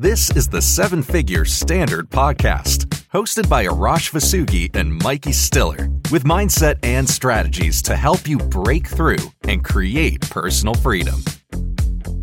This is the Seven Figure Standard Podcast, hosted by Arash Vossoughi and Mikey Stiller, with mindset and strategies to help you break through and create personal freedom.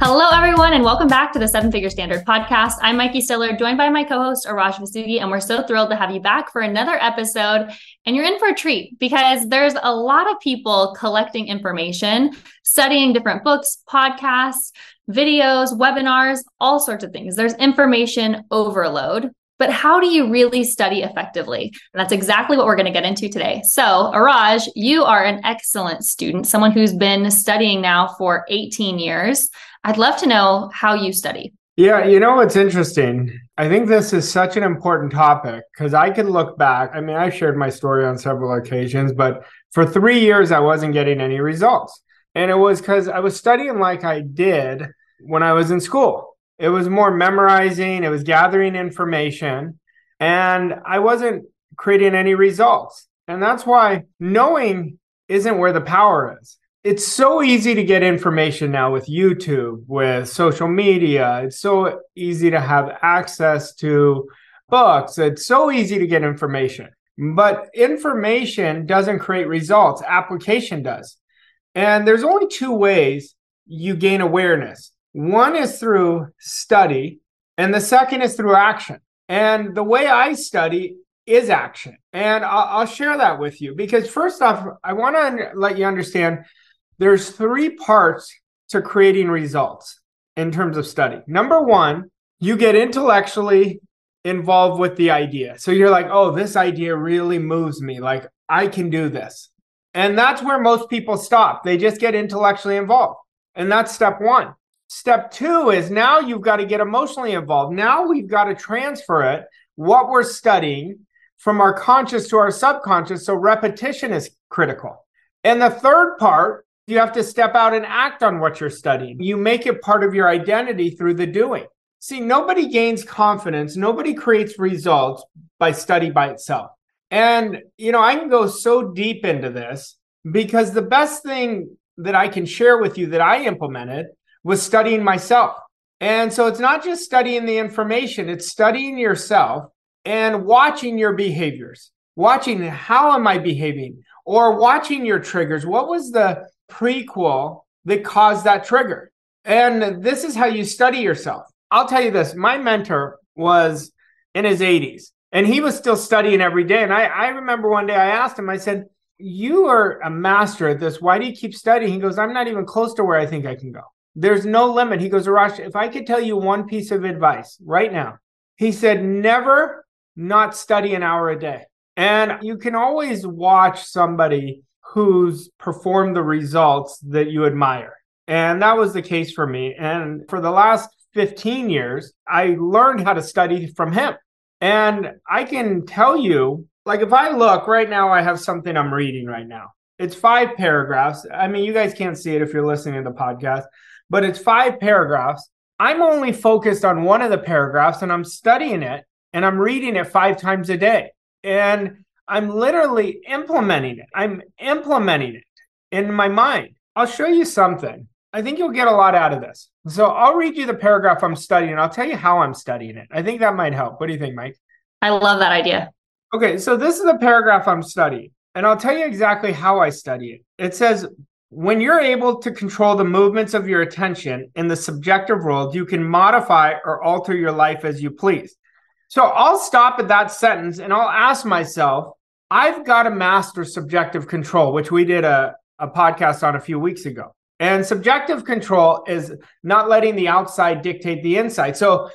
Hello, everyone, and welcome back to the Seven Figure Standard podcast. I'm Mikey Stiller, joined by my co host, Arash Vossoughi, and we're so thrilled to have you back for another episode. And you're in for a treat because there's a lot of people collecting information, studying different books, podcasts, videos, webinars, all sorts of things. There's information overload. But how do you really study effectively? And that's exactly what we're going to get into today. So, Arash, you are an excellent student, someone who's been studying now for 18 years. I'd love to know how you study. Yeah, you know what's interesting? I think this is such an important topic because I can look back. I mean, I've shared my story on several occasions, but for three years, I wasn't getting any results. And it was because I was studying like I did when I was in school. It was more memorizing, it was gathering information, and I wasn't creating any results. And that's why knowing isn't where the power is it's so easy to get information now with YouTube, with social media. It's so easy to have access to books. It's so easy to get information. But information doesn't create results, application does. And there's only two ways you gain awareness one is through study, and the second is through action. And the way I study is action. And I'll, I'll share that with you because, first off, I want to let you understand there's three parts to creating results in terms of study. Number one, you get intellectually involved with the idea. So you're like, oh, this idea really moves me. Like, I can do this. And that's where most people stop. They just get intellectually involved. And that's step one. Step two is now you've got to get emotionally involved. Now we've got to transfer it, what we're studying, from our conscious to our subconscious. So repetition is critical. And the third part you have to step out and act on what you're studying. You make it part of your identity through the doing. See, nobody gains confidence, nobody creates results by study by itself. And, you know, I can go so deep into this because the best thing that I can share with you that I implemented was studying myself. And so it's not just studying the information, it's studying yourself and watching your behaviors, watching how am I behaving or watching your triggers. What was the prequel that caused that trigger. And this is how you study yourself. I'll tell you this my mentor was in his 80s and he was still studying every day. And I, I remember one day I asked him, I said, You are a master at this. Why do you keep studying? He goes, I'm not even close to where I think I can go. There's no limit. He goes, Arash, if I could tell you one piece of advice right now, he said, Never not study an hour a day. And you can always watch somebody who's performed the results that you admire. And that was the case for me. And for the last 15 years, I learned how to study from him. And I can tell you, like, if I look right now, I have something I'm reading right now. It's five paragraphs. I mean, you guys can't see it if you're listening to the podcast, but it's five paragraphs. I'm only focused on one of the paragraphs and I'm studying it and I'm reading it five times a day. And I'm literally implementing it. I'm implementing it in my mind. I'll show you something. I think you'll get a lot out of this. So I'll read you the paragraph I'm studying. I'll tell you how I'm studying it. I think that might help. What do you think, Mike? I love that idea. Okay, so this is the paragraph I'm studying, and I'll tell you exactly how I study it. It says, when you're able to control the movements of your attention in the subjective world, you can modify or alter your life as you please. So I'll stop at that sentence and I'll ask myself, I've got to master subjective control, which we did a, a podcast on a few weeks ago. And subjective control is not letting the outside dictate the inside. So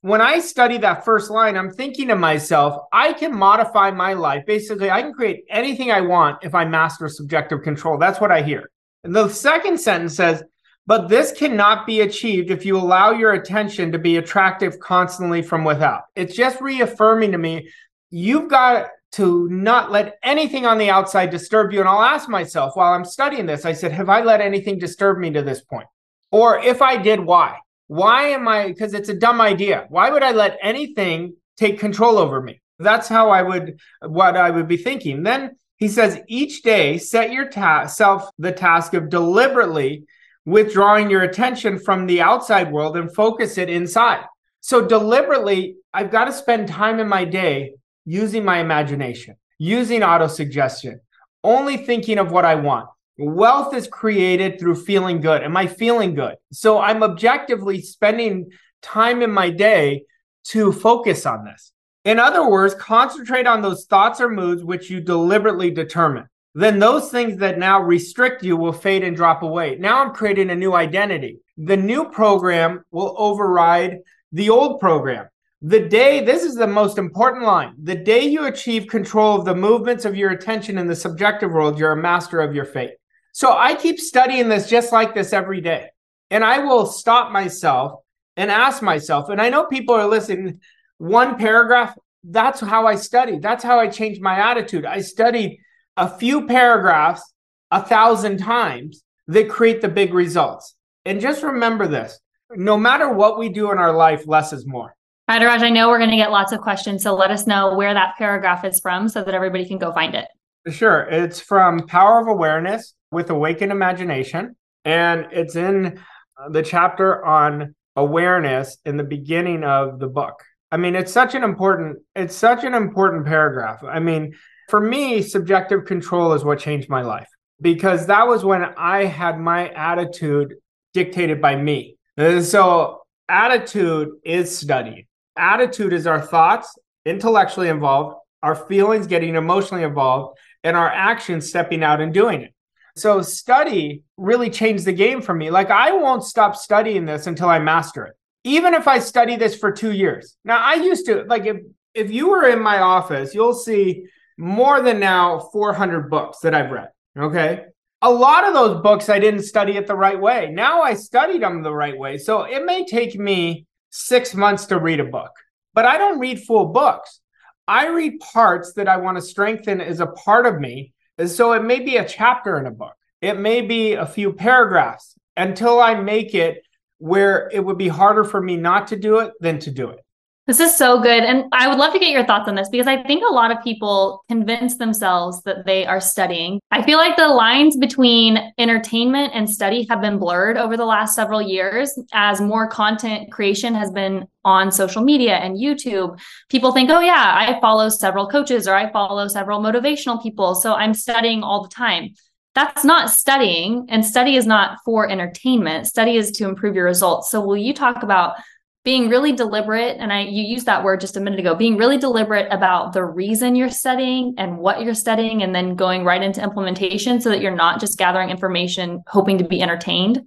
when I study that first line, I'm thinking to myself, I can modify my life. Basically, I can create anything I want if I master subjective control. That's what I hear. And the second sentence says, but this cannot be achieved if you allow your attention to be attractive constantly from without. It's just reaffirming to me you've got to not let anything on the outside disturb you. And I'll ask myself while I'm studying this, I said, have I let anything disturb me to this point? Or if I did, why? Why am I? Because it's a dumb idea. Why would I let anything take control over me? That's how I would, what I would be thinking. Then he says, each day, set yourself the task of deliberately withdrawing your attention from the outside world and focus it inside. So deliberately, I've got to spend time in my day using my imagination, using autosuggestion, only thinking of what I want. Wealth is created through feeling good. Am I feeling good? So I'm objectively spending time in my day to focus on this. In other words, concentrate on those thoughts or moods which you deliberately determine. Then those things that now restrict you will fade and drop away. Now I'm creating a new identity. The new program will override the old program. The day, this is the most important line. The day you achieve control of the movements of your attention in the subjective world, you're a master of your fate. So I keep studying this just like this every day. And I will stop myself and ask myself, and I know people are listening, one paragraph, that's how I study. That's how I changed my attitude. I studied a few paragraphs a thousand times that create the big results. And just remember this no matter what we do in our life, less is more. All right, I know we're going to get lots of questions. So let us know where that paragraph is from so that everybody can go find it. Sure. It's from Power of Awareness with Awakened Imagination. And it's in uh, the chapter on awareness in the beginning of the book. I mean, it's such an important, it's such an important paragraph. I mean, for me, subjective control is what changed my life because that was when I had my attitude dictated by me. Uh, so attitude is studied. Attitude is our thoughts intellectually involved, our feelings getting emotionally involved, and our actions stepping out and doing it. So study really changed the game for me. Like I won't stop studying this until I master it. Even if I study this for 2 years. Now I used to like if if you were in my office, you'll see more than now 400 books that I've read, okay? a lot of those books I didn't study it the right way. Now I studied them the right way. So it may take me six months to read a book, but I don't read full books. I read parts that I want to strengthen as a part of me. So it may be a chapter in a book, it may be a few paragraphs until I make it where it would be harder for me not to do it than to do it. This is so good. And I would love to get your thoughts on this because I think a lot of people convince themselves that they are studying. I feel like the lines between entertainment and study have been blurred over the last several years as more content creation has been on social media and YouTube. People think, oh, yeah, I follow several coaches or I follow several motivational people. So I'm studying all the time. That's not studying, and study is not for entertainment. Study is to improve your results. So, will you talk about being really deliberate and i you used that word just a minute ago being really deliberate about the reason you're studying and what you're studying and then going right into implementation so that you're not just gathering information hoping to be entertained.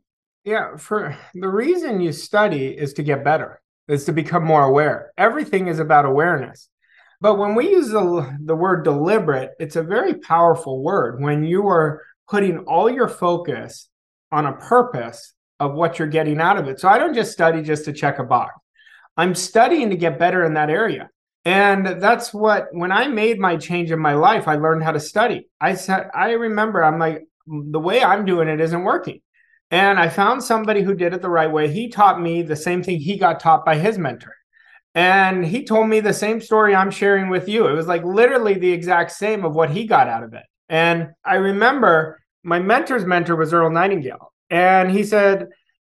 Yeah for the reason you study is to get better is to become more aware. Everything is about awareness. But when we use the, the word deliberate it's a very powerful word. When you are putting all your focus on a purpose of what you're getting out of it. So I don't just study just to check a box. I'm studying to get better in that area. And that's what when I made my change in my life, I learned how to study. I said I remember I'm like the way I'm doing it isn't working. And I found somebody who did it the right way. He taught me the same thing he got taught by his mentor. And he told me the same story I'm sharing with you. It was like literally the exact same of what he got out of it. And I remember my mentor's mentor was Earl Nightingale. And he said,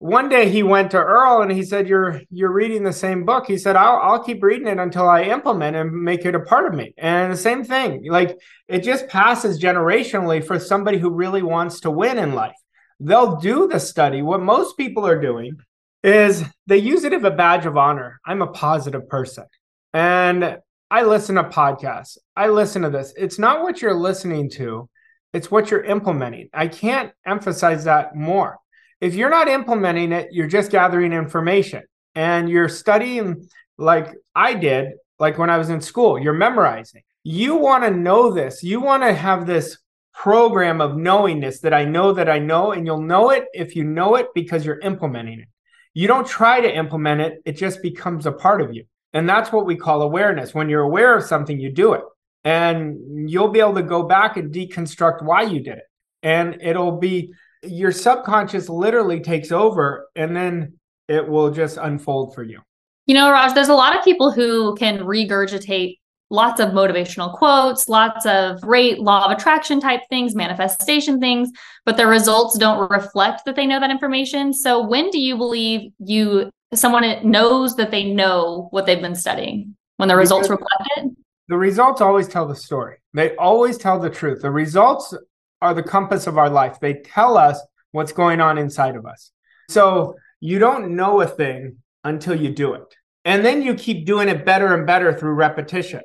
one day he went to Earl and he said, "You're you're reading the same book." He said, "I'll I'll keep reading it until I implement and make it a part of me." And the same thing, like it just passes generationally for somebody who really wants to win in life. They'll do the study. What most people are doing is they use it as a badge of honor. I'm a positive person, and I listen to podcasts. I listen to this. It's not what you're listening to it's what you're implementing. I can't emphasize that more. If you're not implementing it, you're just gathering information and you're studying like I did, like when I was in school, you're memorizing. You want to know this. You want to have this program of knowingness that I know that I know, and you'll know it if you know it because you're implementing it. You don't try to implement it, it just becomes a part of you. And that's what we call awareness. When you're aware of something, you do it and you'll be able to go back and deconstruct why you did it. And it'll be your subconscious literally takes over and then it will just unfold for you. You know raj there's a lot of people who can regurgitate lots of motivational quotes lots of great law of attraction type things manifestation things but their results don't reflect that they know that information. So when do you believe you someone knows that they know what they've been studying when the results because reflect it? The results always tell the story. They always tell the truth. The results are the compass of our life. They tell us what's going on inside of us. So you don't know a thing until you do it. And then you keep doing it better and better through repetition.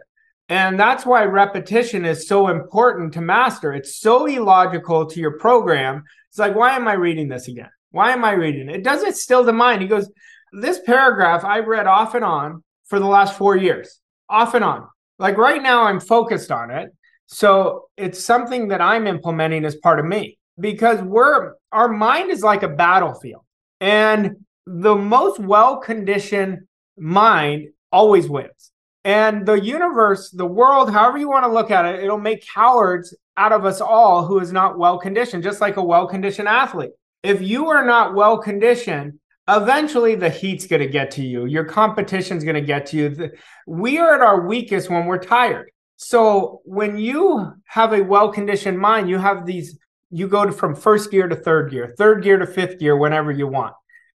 And that's why repetition is so important to master. It's so illogical to your program. It's like, why am I reading this again? Why am I reading it? It doesn't still the mind. He goes, This paragraph I read off and on for the last four years, off and on. Like right now, I'm focused on it. So it's something that I'm implementing as part of me because we're, our mind is like a battlefield. And the most well conditioned mind always wins. And the universe, the world, however you want to look at it, it'll make cowards out of us all who is not well conditioned, just like a well conditioned athlete. If you are not well conditioned, eventually the heat's going to get to you. Your competition's going to get to you. We are at our weakest when we're tired. So when you have a well conditioned mind, you have these, you go from first gear to third gear, third gear to fifth gear, whenever you want.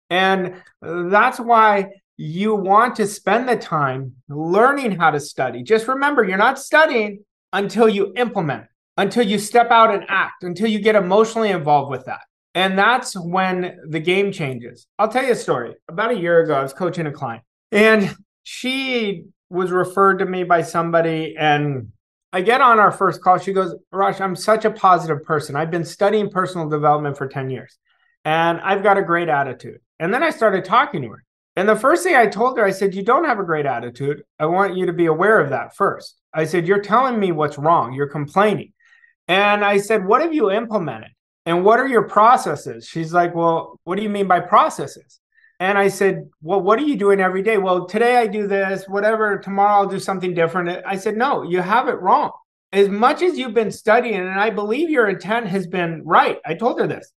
And uh, that's why you want to spend the time learning how to study. Just remember, you're not studying until you implement, until you step out and act, until you get emotionally involved with that. And that's when the game changes. I'll tell you a story. About a year ago, I was coaching a client and she was referred to me by somebody. And I get on our first call. She goes, Rush, I'm such a positive person. I've been studying personal development for 10 years and I've got a great attitude. And then I started talking to her. And the first thing I told her, I said, You don't have a great attitude. I want you to be aware of that first. I said, You're telling me what's wrong. You're complaining. And I said, What have you implemented? And what are your processes? She's like, Well, what do you mean by processes? And I said, Well, what are you doing every day? Well, today I do this, whatever. Tomorrow I'll do something different. I said, No, you have it wrong. As much as you've been studying, and I believe your intent has been right. I told her this.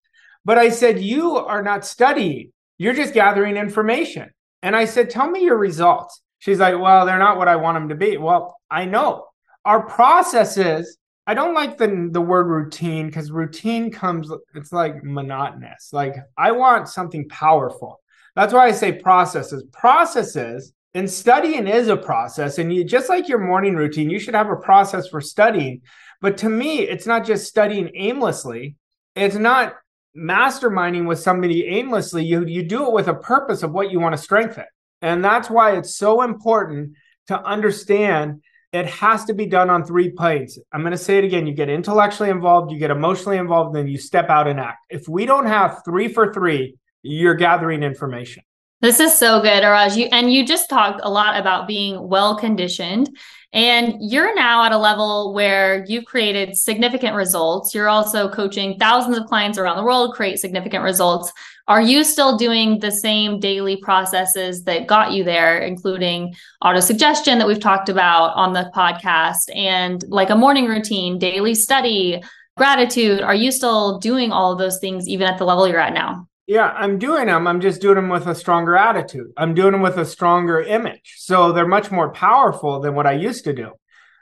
But I said, You are not studying you're just gathering information. And I said, Tell me your results. She's like, Well, they're not what I want them to be. Well, I know. Our processes, I don't like the, the word routine because routine comes, it's like monotonous. Like, I want something powerful. That's why I say processes. Processes and studying is a process. And you just like your morning routine, you should have a process for studying. But to me, it's not just studying aimlessly. It's not masterminding with somebody aimlessly, you, you do it with a purpose of what you want to strengthen. And that's why it's so important to understand it has to be done on three planes. I'm going to say it again. You get intellectually involved, you get emotionally involved, then you step out and act. If we don't have three for three, you're gathering information. This is so good, Arash. You, and you just talked a lot about being well conditioned. And you're now at a level where you've created significant results. You're also coaching thousands of clients around the world create significant results. Are you still doing the same daily processes that got you there, including auto suggestion that we've talked about on the podcast and like a morning routine, daily study, gratitude? Are you still doing all of those things even at the level you're at now? Yeah, I'm doing them. I'm just doing them with a stronger attitude. I'm doing them with a stronger image. So they're much more powerful than what I used to do.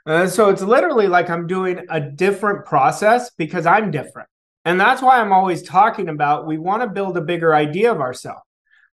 Uh, so it's literally like I'm doing a different process because I'm different. And that's why I'm always talking about we want to build a bigger idea of ourselves.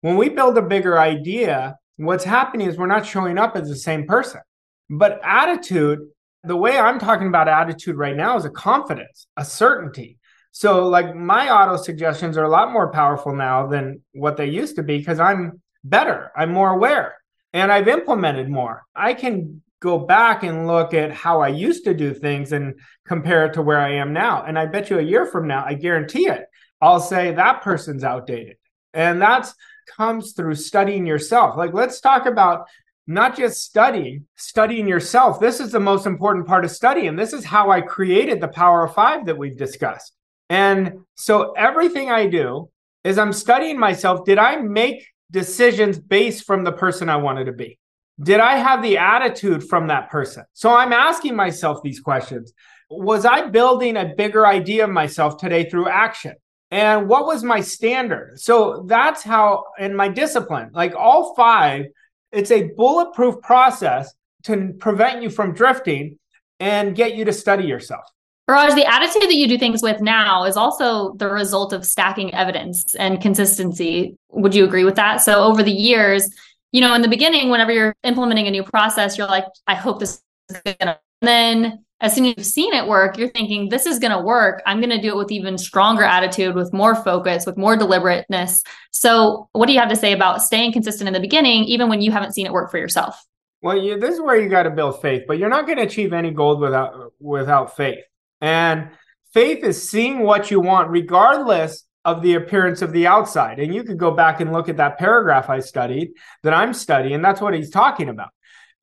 When we build a bigger idea, what's happening is we're not showing up as the same person. But attitude, the way I'm talking about attitude right now is a confidence, a certainty. So like my auto suggestions are a lot more powerful now than what they used to be because I'm better, I'm more aware, and I've implemented more. I can go back and look at how I used to do things and compare it to where I am now. And I bet you a year from now, I guarantee it, I'll say that person's outdated. And that comes through studying yourself. Like let's talk about not just studying, studying yourself. This is the most important part of studying. This is how I created the power of five that we've discussed. And so everything I do is I'm studying myself. Did I make decisions based from the person I wanted to be? Did I have the attitude from that person? So I'm asking myself these questions. Was I building a bigger idea of myself today through action? And what was my standard? So that's how, in my discipline, like all five, it's a bulletproof process to prevent you from drifting and get you to study yourself. Raj, the attitude that you do things with now is also the result of stacking evidence and consistency. Would you agree with that? So over the years, you know, in the beginning, whenever you're implementing a new process, you're like, I hope this is gonna then as soon as you've seen it work, you're thinking, this is going to work. I'm going to do it with even stronger attitude, with more focus, with more deliberateness. So, what do you have to say about staying consistent in the beginning, even when you haven't seen it work for yourself? Well, you, this is where you got to build faith, but you're not going to achieve any gold without without faith. And faith is seeing what you want, regardless of the appearance of the outside. And you could go back and look at that paragraph I studied that I'm studying. That's what he's talking about.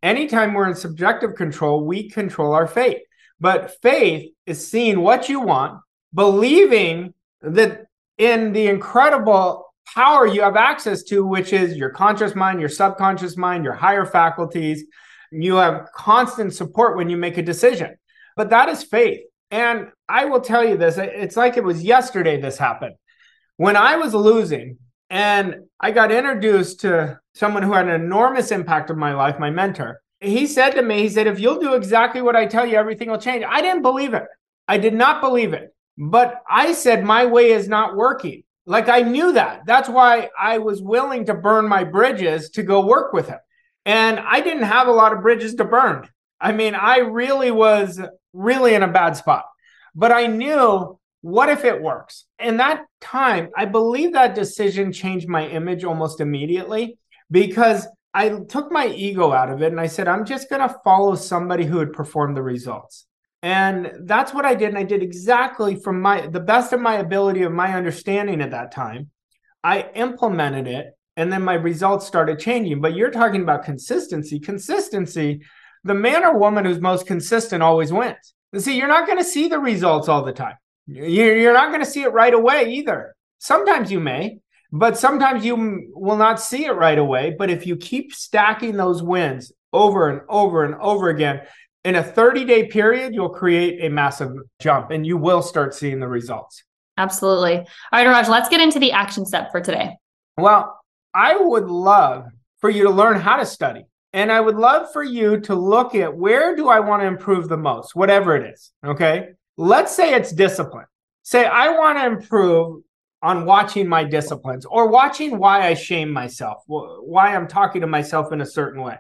Anytime we're in subjective control, we control our fate. But faith is seeing what you want, believing that in the incredible power you have access to, which is your conscious mind, your subconscious mind, your higher faculties. You have constant support when you make a decision. But that is faith. And I will tell you this it's like it was yesterday this happened. When I was losing, and I got introduced to someone who had an enormous impact on my life, my mentor. He said to me, he said, if you'll do exactly what I tell you, everything will change. I didn't believe it. I did not believe it. But I said, my way is not working. Like I knew that. That's why I was willing to burn my bridges to go work with him. And I didn't have a lot of bridges to burn. I mean, I really was really in a bad spot. But I knew what if it works? In that time, I believe that decision changed my image almost immediately because I took my ego out of it and I said, I'm just going to follow somebody who had performed the results. And that's what I did. And I did exactly from my the best of my ability of my understanding at that time. I implemented it and then my results started changing. But you're talking about consistency. Consistency, the man or woman who's most consistent always wins. And see, you're not going to see the results all the time. You're not going to see it right away either. Sometimes you may, but sometimes you will not see it right away. But if you keep stacking those wins over and over and over again, in a 30 day period, you'll create a massive jump and you will start seeing the results. Absolutely. All right, Raj, let's get into the action step for today. Well, I would love for you to learn how to study. And I would love for you to look at where do I want to improve the most, whatever it is. Okay. Let's say it's discipline. Say, I want to improve on watching my disciplines or watching why I shame myself, why I'm talking to myself in a certain way.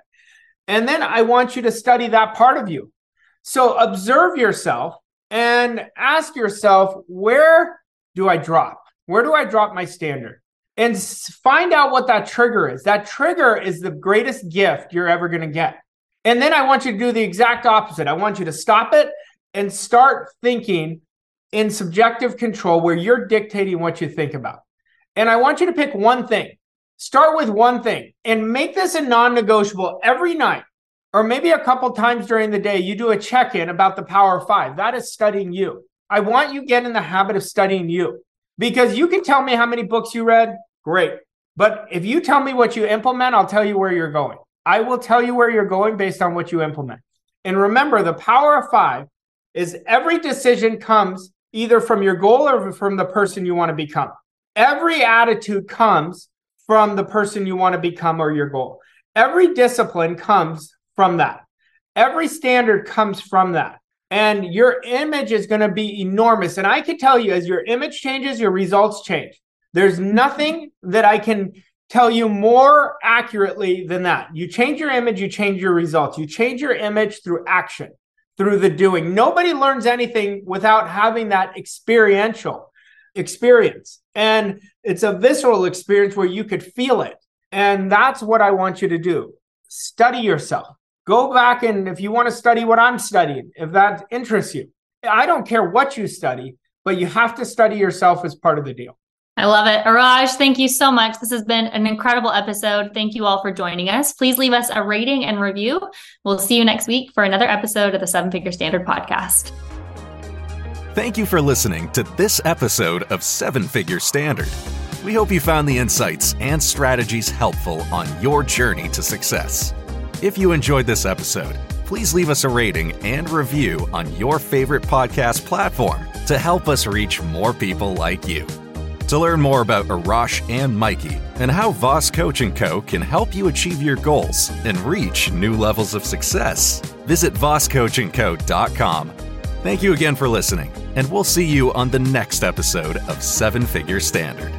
And then I want you to study that part of you. So observe yourself and ask yourself, where do I drop? Where do I drop my standard? And find out what that trigger is. That trigger is the greatest gift you're ever going to get. And then I want you to do the exact opposite. I want you to stop it and start thinking in subjective control where you're dictating what you think about. And I want you to pick one thing. Start with one thing and make this a non negotiable every night, or maybe a couple times during the day. You do a check in about the power of five. That is studying you. I want you get in the habit of studying you because you can tell me how many books you read. Great. But if you tell me what you implement, I'll tell you where you're going. I will tell you where you're going based on what you implement. And remember, the power of five is every decision comes either from your goal or from the person you want to become. Every attitude comes from the person you want to become or your goal. Every discipline comes from that. Every standard comes from that. And your image is going to be enormous. And I can tell you, as your image changes, your results change. There's nothing that I can tell you more accurately than that. You change your image, you change your results. You change your image through action, through the doing. Nobody learns anything without having that experiential experience. And it's a visceral experience where you could feel it. And that's what I want you to do. Study yourself. Go back and if you want to study what I'm studying, if that interests you, I don't care what you study, but you have to study yourself as part of the deal. I love it. Arash, thank you so much. This has been an incredible episode. Thank you all for joining us. Please leave us a rating and review. We'll see you next week for another episode of the Seven Figure Standard podcast. Thank you for listening to this episode of Seven Figure Standard. We hope you found the insights and strategies helpful on your journey to success. If you enjoyed this episode, please leave us a rating and review on your favorite podcast platform to help us reach more people like you. To learn more about Arash and Mikey and how Voss Coach & Co. can help you achieve your goals and reach new levels of success, visit vosscoachandco.com. Thank you again for listening, and we'll see you on the next episode of Seven Figure Standard.